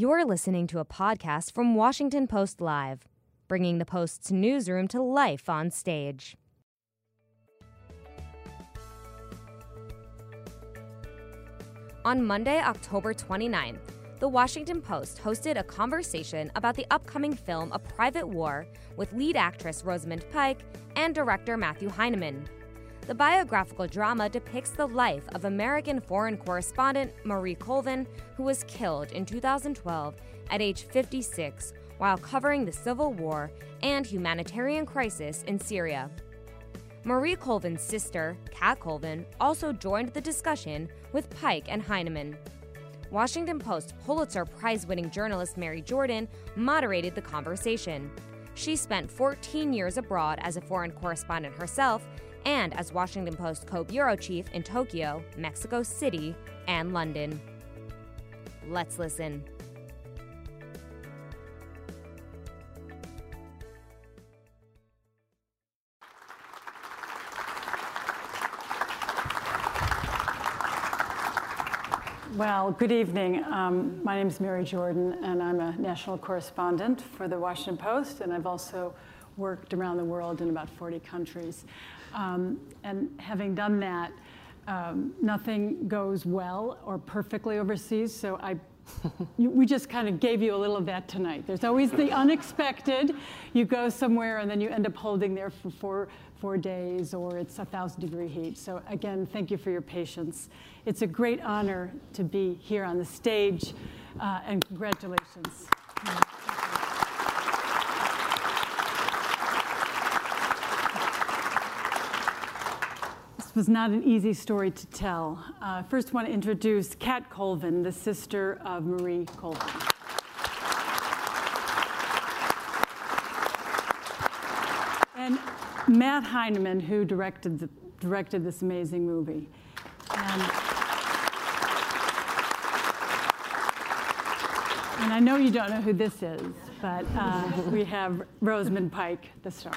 You're listening to a podcast from Washington Post Live, bringing the Post's newsroom to life on stage. On Monday, October 29th, the Washington Post hosted a conversation about the upcoming film A Private War with lead actress Rosamund Pike and director Matthew Heineman. The biographical drama depicts the life of American foreign correspondent Marie Colvin, who was killed in 2012 at age 56 while covering the civil war and humanitarian crisis in Syria. Marie Colvin's sister, Cat Colvin, also joined the discussion with Pike and Heineman. Washington Post Pulitzer Prize winning journalist Mary Jordan moderated the conversation. She spent 14 years abroad as a foreign correspondent herself and as Washington Post co bureau chief in Tokyo, Mexico City, and London. Let's listen. Well, good evening. Um, my name is Mary Jordan, and I'm a national correspondent for the Washington Post, and I've also worked around the world in about 40 countries. Um, and having done that, um, nothing goes well or perfectly overseas, so I you, we just kind of gave you a little of that tonight. There's always the unexpected. You go somewhere and then you end up holding there for four, four days or it's a thousand degree heat. So again, thank you for your patience. It's a great honor to be here on the stage uh, and congratulations. Was not an easy story to tell. Uh, first, want to introduce Cat Colvin, the sister of Marie Colvin. And Matt Heineman, who directed, the, directed this amazing movie. And, and I know you don't know who this is, but uh, we have Rosamund Pike, the star.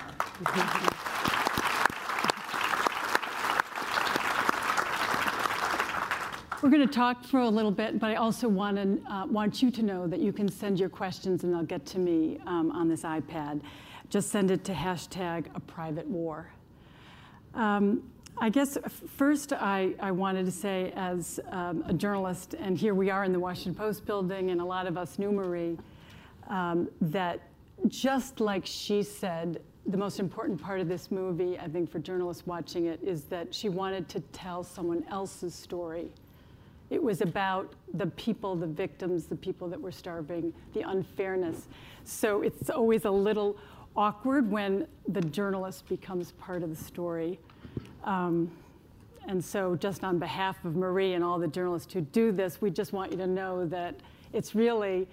We're going to talk for a little bit, but I also want, to, uh, want you to know that you can send your questions and they'll get to me um, on this iPad. Just send it to hashtag a private war. Um, I guess first I, I, wanted to say, as um, a journalist, and here we are in the Washington Post building, and a lot of us knew Marie, um, that just like she said, the most important part of this movie, I think, for journalists watching it, is that she wanted to tell someone else's story it was about the people, the victims, the people that were starving, the unfairness. So it's always a little awkward when the journalist becomes part of the story. Um, and so, just on behalf of Marie and all the journalists who do this, we just want you to know that it's really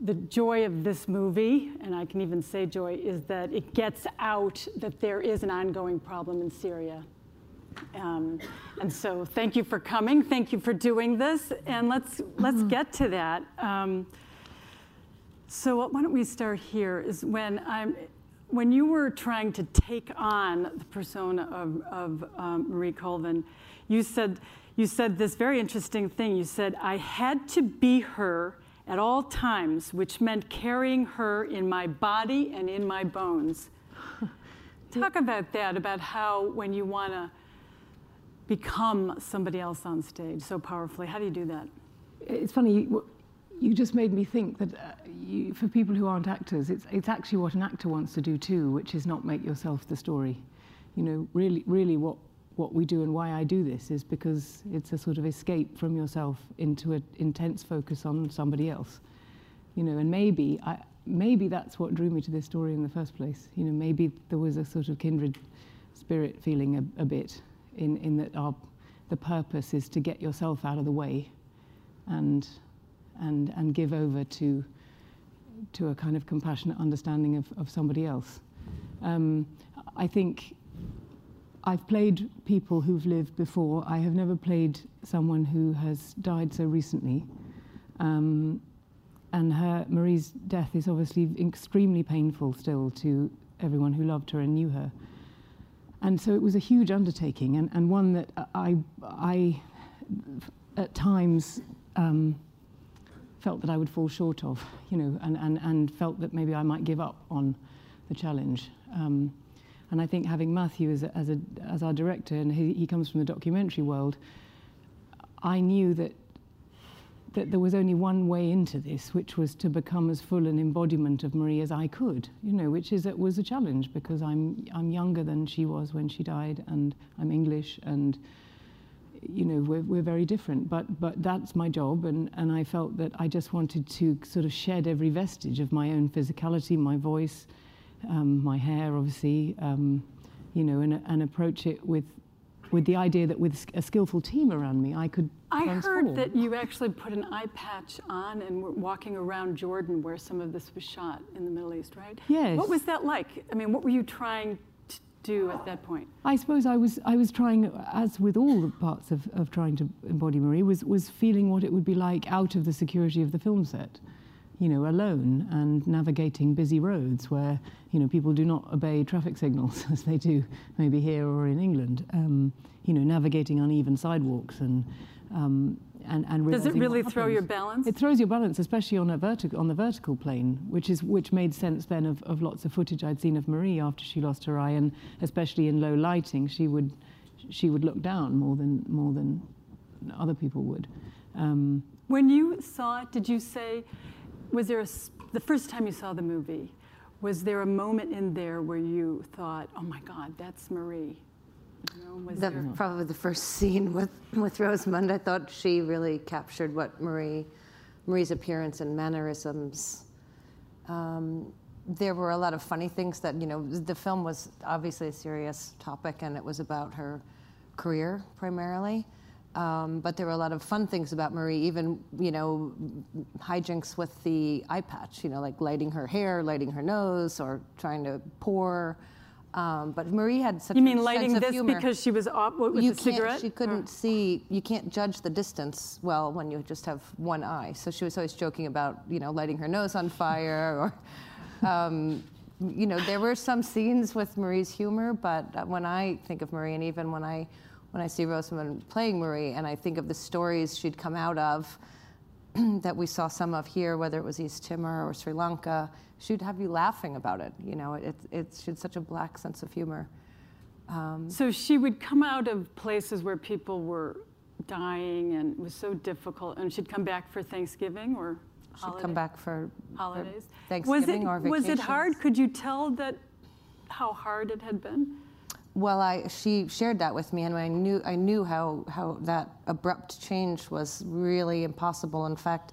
the joy of this movie, and I can even say joy, is that it gets out that there is an ongoing problem in Syria. Um, and so thank you for coming. Thank you for doing this. And let's, let's mm-hmm. get to that. Um, so why don't we start here is when I'm, when you were trying to take on the persona of, of um, Marie Colvin, you said, you said this very interesting thing. You said, I had to be her at all times, which meant carrying her in my body and in my bones. Talk about that, about how when you want to become somebody else on stage so powerfully? How do you do that? It's funny, you, just made me think that uh, you, for people who aren't actors, it's, it's actually what an actor wants to do too, which is not make yourself the story. You know, really, really what, what we do and why I do this is because it's a sort of escape from yourself into an intense focus on somebody else. You know, and maybe, I, maybe that's what drew me to this story in the first place. You know, maybe there was a sort of kindred spirit feeling a, a bit in, in that our, the purpose is to get yourself out of the way and, and, and give over to, to a kind of compassionate understanding of, of somebody else. Um, I think I've played people who've lived before. I have never played someone who has died so recently. Um, and her, Marie's death is obviously extremely painful still to everyone who loved her and knew her. And so it was a huge undertaking and, and one that I, I at times um, felt that I would fall short of, you know, and, and, and felt that maybe I might give up on the challenge. Um, and I think having Matthew as, a, as, a, as our director, and he, he comes from the documentary world, I knew that that there was only one way into this, which was to become as full an embodiment of Marie as I could, you know, which is was a challenge because I'm I'm younger than she was when she died, and I'm English, and you know we're we're very different. But but that's my job, and and I felt that I just wanted to sort of shed every vestige of my own physicality, my voice, um, my hair, obviously, um, you know, and and approach it with with the idea that with a skillful team around me, I could. I heard that you actually put an eye patch on and were walking around Jordan, where some of this was shot in the Middle East, right? Yes. What was that like? I mean, what were you trying to do at that point? I suppose I was. I was trying, as with all the parts of, of trying to embody Marie, was was feeling what it would be like out of the security of the film set you know, alone and navigating busy roads where, you know, people do not obey traffic signals as they do maybe here or in England. Um, you know, navigating uneven sidewalks and um, and, and does it really throw your balance? It throws your balance, especially on a vertical on the vertical plane, which is which made sense then of, of lots of footage I'd seen of Marie after she lost her eye, and especially in low lighting, she would she would look down more than more than other people would. Um, when you saw it, did you say? Was there a, the first time you saw the movie, was there a moment in there where you thought, oh my God, that's Marie? You know, the, probably the first scene with, with Rosamund, I thought she really captured what Marie, Marie's appearance and mannerisms. Um, there were a lot of funny things that, you know, the film was obviously a serious topic and it was about her career primarily. Um, but there were a lot of fun things about Marie, even, you know, hijinks with the eye patch, you know, like lighting her hair, lighting her nose, or trying to pour. Um, but Marie had such you mean a lighting sense this humor. because she was off with you a cigarette? She couldn't or? see. You can't judge the distance well when you just have one eye. So she was always joking about you know lighting her nose on fire, or um, you know there were some scenes with Marie's humor. But when I think of Marie, and even when I when I see Rosamund playing Marie, and I think of the stories she'd come out of that we saw some of here, whether it was East Timor or Sri Lanka, she'd have you laughing about it. You know, it, it, she had such a black sense of humor. Um, so she would come out of places where people were dying and it was so difficult, and she'd come back for Thanksgiving or she'd holiday? come back for holidays. For Thanksgiving was it, or vacations. Was it hard? Could you tell that how hard it had been? Well, I, she shared that with me, and I knew I knew how how that abrupt change was really impossible. In fact,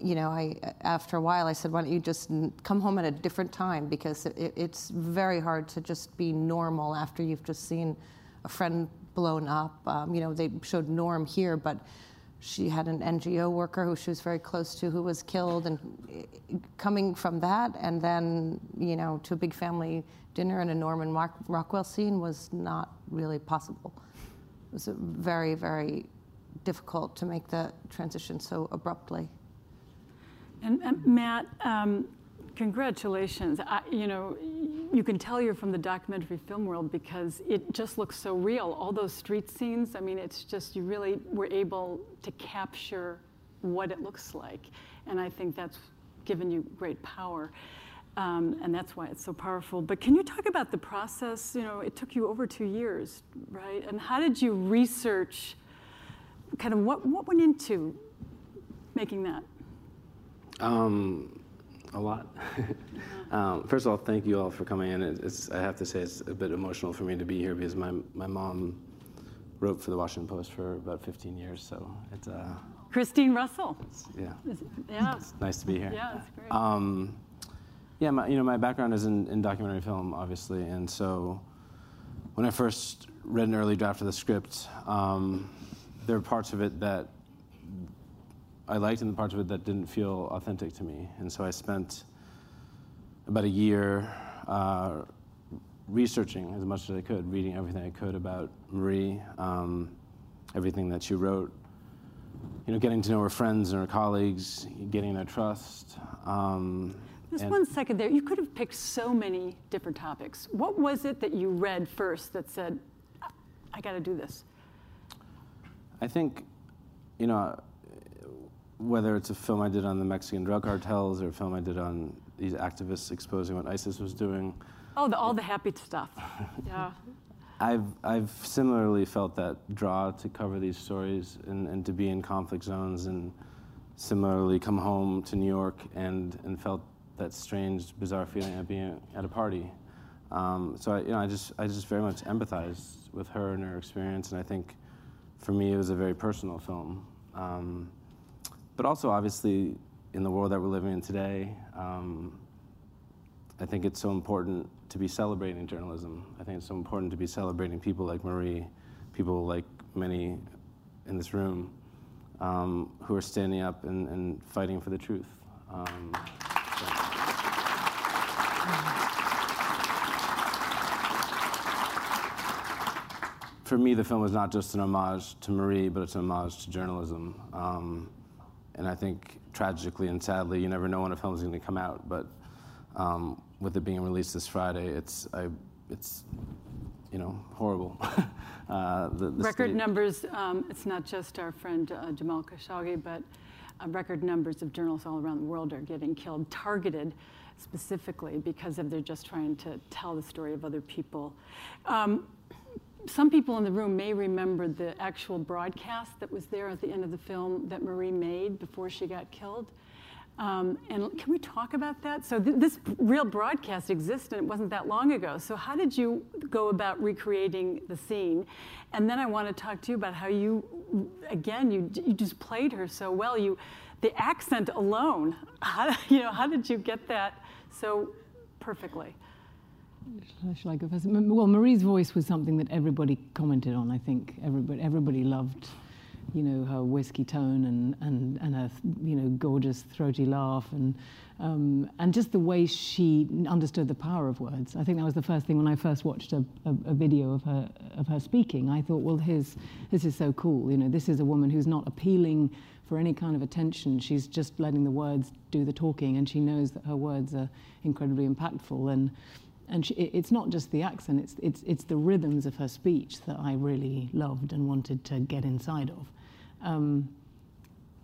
you know, I after a while I said, "Why don't you just come home at a different time?" Because it, it's very hard to just be normal after you've just seen a friend blown up. Um, you know, they showed Norm here, but she had an NGO worker who she was very close to who was killed, and coming from that, and then you know, to a big family dinner in a Norman Rockwell scene was not really possible. It was very, very difficult to make the transition so abruptly. And, and Matt, um, congratulations. I, you know, you can tell you're from the documentary film world because it just looks so real. All those street scenes, I mean, it's just, you really were able to capture what it looks like. And I think that's given you great power. Um, and that's why it's so powerful. But can you talk about the process? You know, it took you over two years, right? And how did you research? Kind of what what went into making that? Um, a lot. um, first of all, thank you all for coming in. It's, I have to say it's a bit emotional for me to be here because my my mom wrote for the Washington Post for about 15 years, so it's. Uh, Christine Russell. yeah. Yeah. It's nice to be here. Yeah, it's great. Um, yeah, my, you know, my background is in, in documentary film, obviously, and so when I first read an early draft of the script, um, there were parts of it that I liked and the parts of it that didn't feel authentic to me. And so I spent about a year uh, researching as much as I could, reading everything I could about Marie, um, everything that she wrote, you know, getting to know her friends and her colleagues, getting their trust. Um, just one second there. You could have picked so many different topics. What was it that you read first that said, I got to do this? I think, you know, whether it's a film I did on the Mexican drug cartels or a film I did on these activists exposing what ISIS was doing. Oh, the, all the happy stuff. yeah. I've, I've similarly felt that draw to cover these stories and, and to be in conflict zones and similarly come home to New York and, and felt that strange, bizarre feeling of being at a party. Um, so I, you know, I just, I just very much empathized with her and her experience, and I think for me it was a very personal film. Um, but also, obviously, in the world that we're living in today, um, I think it's so important to be celebrating journalism. I think it's so important to be celebrating people like Marie, people like many in this room um, who are standing up and, and, fighting for the truth. Um. For me, the film is not just an homage to Marie, but it's an homage to journalism. And I think tragically and sadly, you never know when a film is going to come out. But um, with it being released this Friday, it's I, it's you know horrible. uh, the, the record state. numbers. Um, it's not just our friend uh, Jamal Khashoggi, but uh, record numbers of journalists all around the world are getting killed, targeted specifically because of they're just trying to tell the story of other people. Um, some people in the room may remember the actual broadcast that was there at the end of the film that Marie made before she got killed. Um, and can we talk about that? So th- this real broadcast existed, it wasn't that long ago. So how did you go about recreating the scene? And then I want to talk to you about how you, again, you, you just played her so well. You, the accent alone, how, you know, how did you get that so perfectly? Shall I go first? Well, Marie's voice was something that everybody commented on. I think everybody everybody loved, you know, her whiskey tone and and and her you know gorgeous throaty laugh and um, and just the way she understood the power of words. I think that was the first thing when I first watched a, a, a video of her of her speaking. I thought, well, his, this is so cool. You know, this is a woman who's not appealing for any kind of attention. She's just letting the words do the talking, and she knows that her words are incredibly impactful and and she, it's not just the accent, it's, it's, it's the rhythms of her speech that I really loved and wanted to get inside of. Um,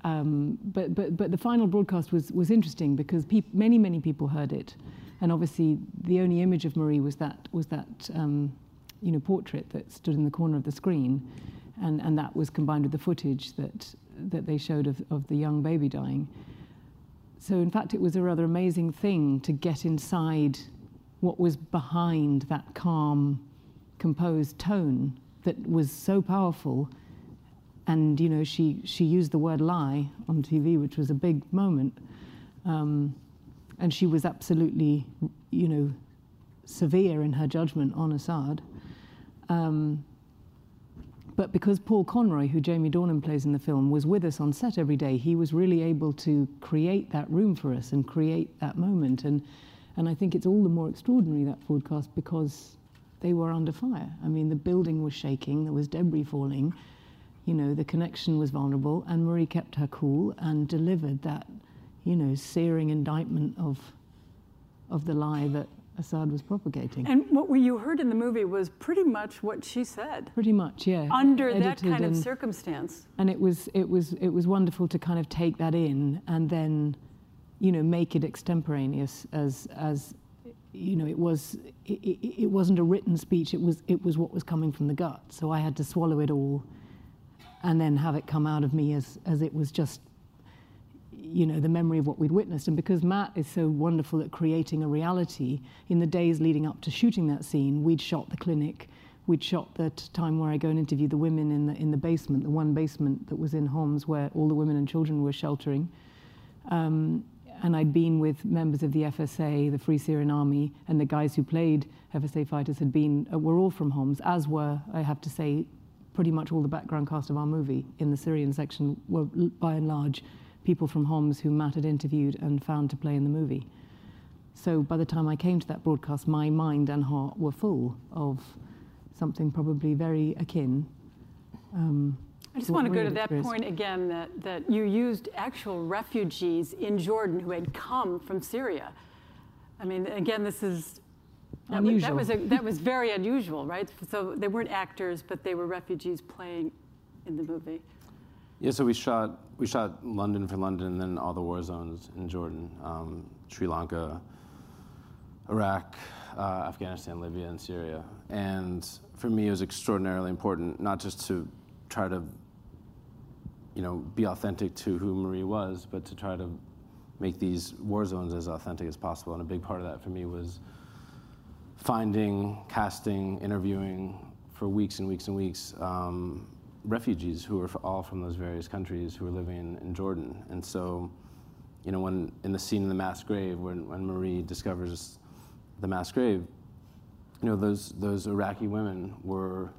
um, but, but, but the final broadcast was, was interesting because many, many people heard it. And obviously, the only image of Marie was that, was that um, you know, portrait that stood in the corner of the screen. And, and that was combined with the footage that, that they showed of, of the young baby dying. So, in fact, it was a rather amazing thing to get inside what was behind that calm, composed tone that was so powerful. And you know, she she used the word lie on TV, which was a big moment. Um, and she was absolutely, you know, severe in her judgment on Assad. Um, but because Paul Conroy, who Jamie Dornan plays in the film, was with us on set every day, he was really able to create that room for us and create that moment. And and I think it's all the more extraordinary, that broadcast, because they were under fire. I mean, the building was shaking, there was debris falling, you know, the connection was vulnerable, and Marie kept her cool and delivered that, you know, searing indictment of, of the lie that Assad was propagating. And what you heard in the movie was pretty much what she said. Pretty much, yeah. Under that kind of circumstance. And it was it was it was wonderful to kind of take that in and then you know, make it extemporaneous as, as you know, it was, it, it, wasn't a written speech, it was, it was what was coming from the gut. So I had to swallow it all and then have it come out of me as, as it was just, you know, the memory of what we'd witnessed. And because Matt is so wonderful at creating a reality, in the days leading up to shooting that scene, we'd shot the clinic, we'd shot the time where I go and interview the women in the, in the basement, the one basement that was in Homs where all the women and children were sheltering. Um, and I'd been with members of the FSA, the Free Syrian Army, and the guys who played FSA fighters had been uh, were all from Homs, as were I have to say, pretty much all the background cast of our movie in the Syrian section were by and large people from Homs who Matt had interviewed and found to play in the movie. So by the time I came to that broadcast, my mind and heart were full of something probably very akin. Um, I just want to go to that point again that, that you used actual refugees in Jordan who had come from Syria. I mean, again, this is that, was, that was, a, that was very unusual, right? So they weren't actors, but they were refugees playing in the movie. Yeah, so we shot we shot London for London, and then all the war zones in Jordan, um, Sri Lanka, Iraq, uh, Afghanistan, Libya, and Syria. And for me, it was extraordinarily important not just to try to, you know, be authentic to who Marie was, but to try to make these war zones as authentic as possible. And a big part of that for me was finding, casting, interviewing for weeks and weeks and weeks um, refugees who were all from those various countries who were living in Jordan. And so, you know, when in the scene in the mass grave, when, when Marie discovers the mass grave, you know, those, those Iraqi women were,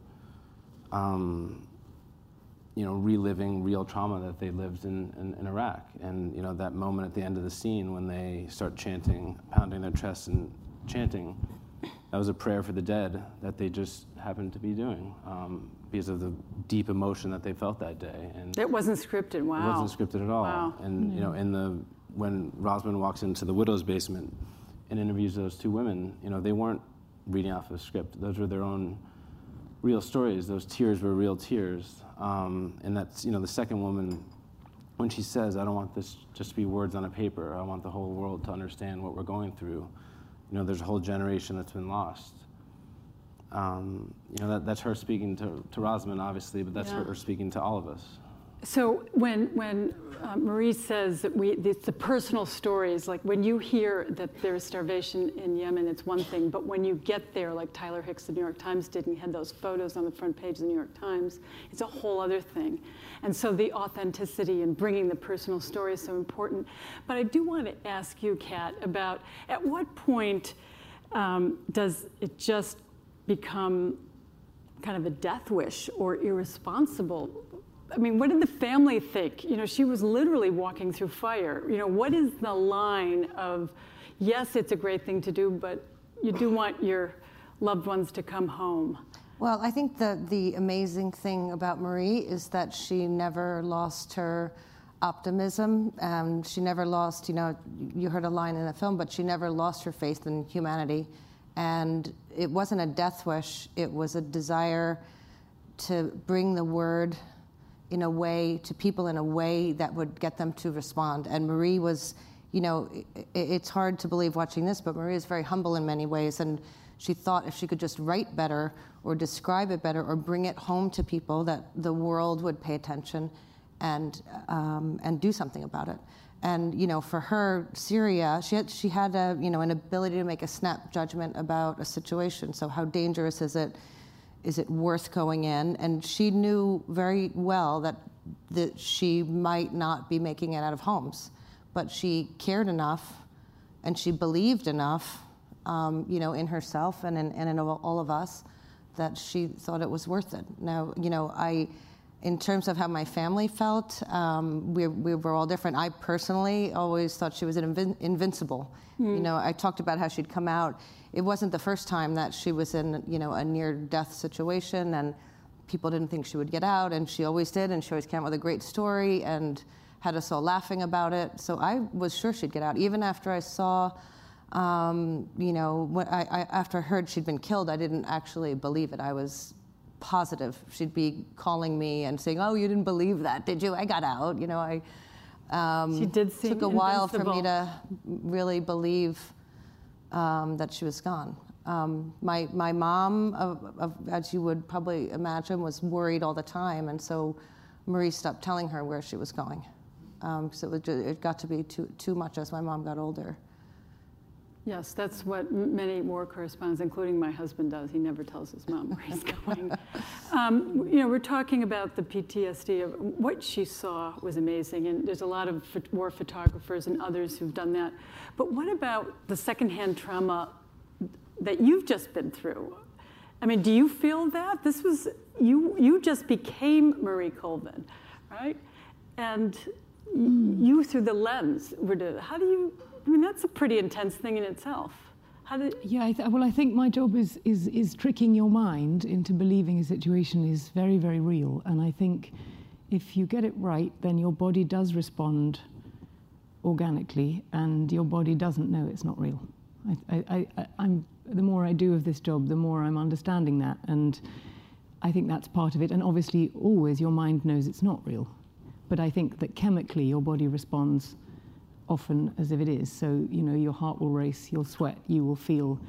um, you know, reliving real trauma that they lived in, in, in, Iraq. And, you know, that moment at the end of the scene when they start chanting, pounding their chests and chanting, that was a prayer for the dead that they just happened to be doing um, because of the deep emotion that they felt that day. And it wasn't scripted. Wow. It wasn't scripted at all. Wow. And you know, in the when Rosamund walks into the widow's basement and interviews those two women, you know, they weren't reading off of a script. Those were their own real stories. Those tears were real tears. Um, and that's you know the second woman when she says, "I don't want this just to be words on a paper. I want the whole world to understand what we're going through." you know, there's a whole generation that's been lost. Um, you know, that, that's her speaking to, to Rosamund, obviously, but that's yeah. her speaking to all of us. So when, when uh, Marie says that we, it's the personal stories, like when you hear that there's starvation in Yemen, it's one thing, but when you get there, like Tyler Hicks, the New York Times did, and he had those photos on the front page of the New York Times, it's a whole other thing. And so the authenticity and bringing the personal story is so important. But I do want to ask you, Cat, about at what point um, does it just become kind of a death wish or irresponsible I mean, what did the family think? You know, she was literally walking through fire. You know, what is the line of, yes, it's a great thing to do, but you do want your loved ones to come home? Well, I think the, the amazing thing about Marie is that she never lost her optimism. Um, she never lost, you know, you heard a line in the film, but she never lost her faith in humanity. And it wasn't a death wish, it was a desire to bring the word in a way to people in a way that would get them to respond. And Marie was, you know, it, it's hard to believe watching this, but Marie is very humble in many ways. And she thought if she could just write better or describe it better or bring it home to people, that the world would pay attention and, um, and do something about it. And you know, for her, Syria, she had, she had a, you know, an ability to make a snap judgment about a situation. So how dangerous is it? Is it worth going in? And she knew very well that, that she might not be making it out of Homs, but she cared enough and she believed enough, um, you know, in herself and in, and in all of us that she thought it was worth it. Now, you know, I, in terms of how my family felt, um, we, we were all different. I personally always thought she was invin- invincible. Mm. You know, I talked about how she'd come out it wasn't the first time that she was in, you know, a near-death situation, and people didn't think she would get out, and she always did, and she always came up with a great story and had us all laughing about it. So I was sure she'd get out, even after I saw, um, you know, I, I, after I heard she'd been killed, I didn't actually believe it. I was positive she'd be calling me and saying, "Oh, you didn't believe that, did you? I got out." You know, I. Um, she did seem took a while for me to really believe um, that she was gone. Um, my, my mom, of, of, as you would probably imagine, was worried all the time, and so Marie stopped telling her where she was going. Um, so it, it, got to be too, too much as my mom got older. Yes, that's what many war correspondents, including my husband, does. He never tells his mom where he's going. um, you know, we're talking about the PTSD of what she saw was amazing, and there's a lot of war photographers and others who've done that. But what about the secondhand trauma that you've just been through? I mean, do you feel that this was you? You just became Marie Colvin, right? And you, through the lens, how do you I mean, that's a pretty intense thing in itself. Did... yeah, I well, I think my job is, is, is tricking your mind into believing a situation is very, very real. And I think if you get it right, then your body does respond organically, and your body doesn't know it's not real. I, I'm, the more I do of this job, the more I'm understanding that. And I think that's part of it. And obviously, always your mind knows it's not real but I think that chemically your body responds often as if it is. So, you know, your heart will race, you'll sweat, you will feel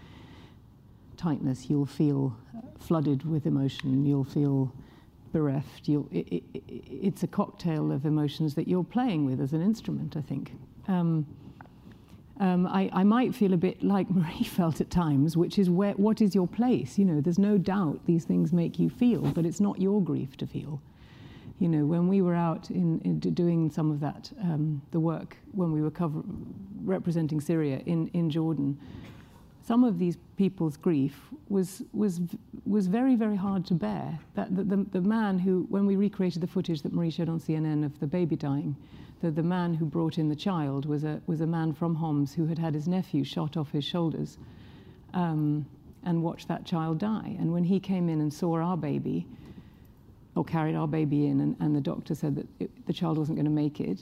tightness, you'll feel flooded with emotion, you'll feel bereft. You'll, it, it, it's a cocktail of emotions that you're playing with as an instrument, I think. Um, um, I, I, might feel a bit like Marie felt at times, which is where, what is your place? You know, there's no doubt these things make you feel, but it's not your grief to feel. You know, when we were out in, in doing some of that, um, the work, when we were cover, representing Syria in, in Jordan, some of these people's grief was, was, was very, very hard to bear. That, the, the, the man who, when we recreated the footage that Marie showed on CNN of the baby dying, the, the man who brought in the child was a, was a man from Homs who had had his nephew shot off his shoulders um, and watched that child die. And when he came in and saw our baby, or carried our baby in, and, and the doctor said that it, the child wasn't going to make it,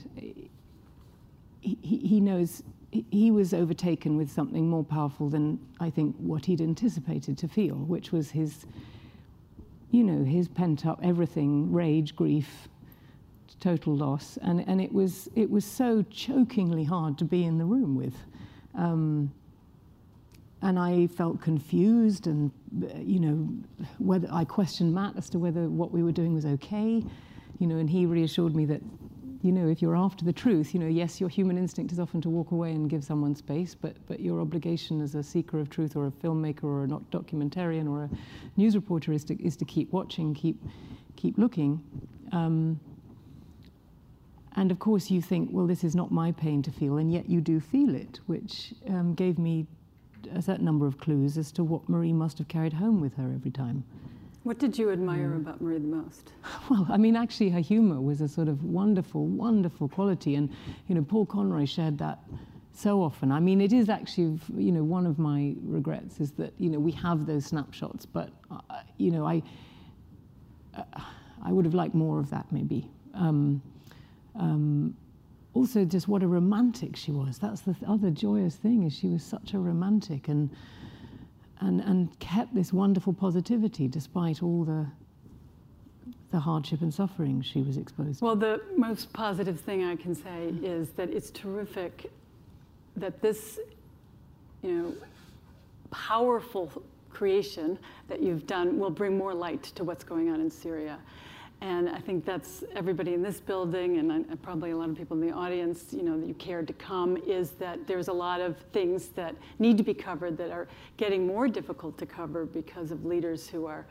he, he knows he was overtaken with something more powerful than I think what he'd anticipated to feel, which was his, you know, his pent up everything, rage, grief, total loss, and and it was it was so chokingly hard to be in the room with. Um, and I felt confused, and you know, whether I questioned Matt as to whether what we were doing was okay, you know, and he reassured me that you know, if you're after the truth, you know, yes, your human instinct is often to walk away and give someone space, but, but your obligation as a seeker of truth or a filmmaker or a documentarian or a news reporter is to, is to keep watching, keep, keep looking. Um, and of course, you think, well, this is not my pain to feel, and yet you do feel it, which um, gave me a certain number of clues as to what Marie must have carried home with her every time. What did you admire mm. about Marie the most? Well, I mean, actually, her humor was a sort of wonderful, wonderful quality. And, you know, Paul Conroy shared that so often. I mean, it is actually, you know, one of my regrets is that, you know, we have those snapshots, but, uh, you know, I, uh, I would have liked more of that maybe. Um, um, also, just what a romantic she was. That's the other joyous thing is she was such a romantic and and, and kept this wonderful positivity despite all the, the hardship and suffering she was exposed to. Well, the most positive thing I can say is that it's terrific that this, you know, powerful creation that you've done will bring more light to what's going on in Syria. And I think that's everybody in this building and probably a lot of people in the audience, you know, that you cared to come, is that there's a lot of things that need to be covered that are getting more difficult to cover because of leaders who are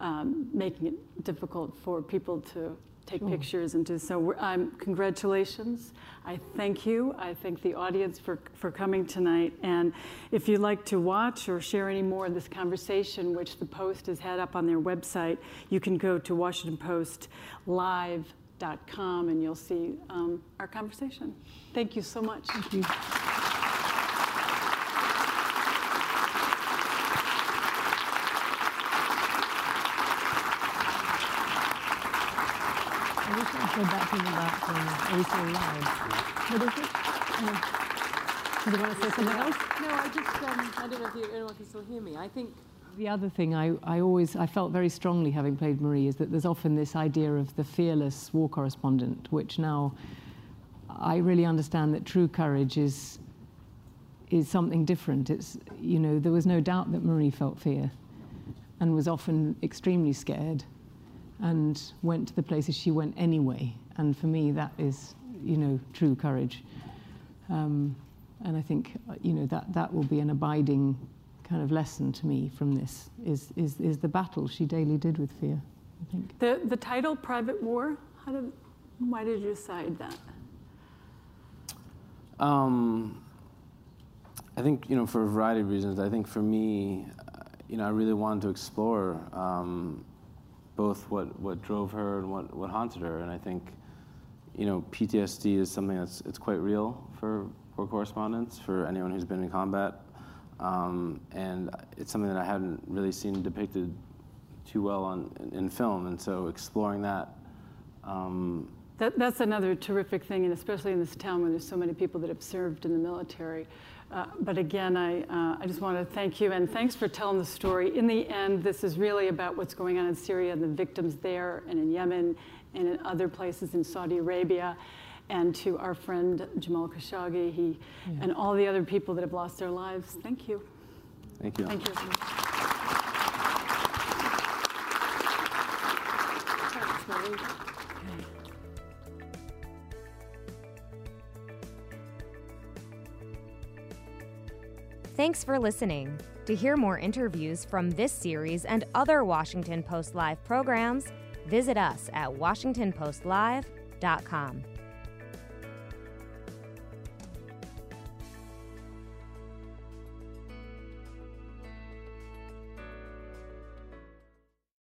um, making it difficult for people to take sure. pictures and do so. Um, congratulations. I thank you. I thank the audience for, for coming tonight. And if you'd like to watch or share any more of this conversation, which the Post has had up on their website, you can go to WashingtonPostLive.com and you'll see um, our conversation. Thank you so much. Thank you. said that thing about um, Are We What is it? Um, do you want to say something else? No, I just, um, I don't know if you, anyone can still hear me. I think the other thing I, I always I felt very strongly having played Marie is that there's often this idea of the fearless war correspondent, which now I really understand that true courage is is something different. It's you know there was no doubt that Marie felt fear, and was often extremely scared, and went to the places she went anyway. And for me, that is, you know, true courage. Um, and I think, you know, that, that will be an abiding kind of lesson to me from this, is, is, is the battle she daily did with fear, I think. The, the title, Private War, how did, why did you decide that? Um, I think, you know, for a variety of reasons. I think for me, uh, you know, I really wanted to explore um, both what, what drove her and what, what haunted her. And I think, you know, PTSD is something that's it's quite real for war correspondents, for anyone who's been in combat. Um, and it's something that I hadn't really seen depicted too well on, in, in film. And so exploring that. Um, that that's another terrific thing, and especially in this town where there's so many people that have served in the military. Uh, but again, I, uh, I just want to thank you and thanks for telling the story. In the end, this is really about what's going on in Syria and the victims there and in Yemen and in other places in Saudi Arabia, and to our friend Jamal Khashoggi, he, yeah. and all the other people that have lost their lives. Thank you. Thank you. Thank you. Thanks for listening. To hear more interviews from this series and other Washington Post Live programs, visit us at WashingtonPostLive.com.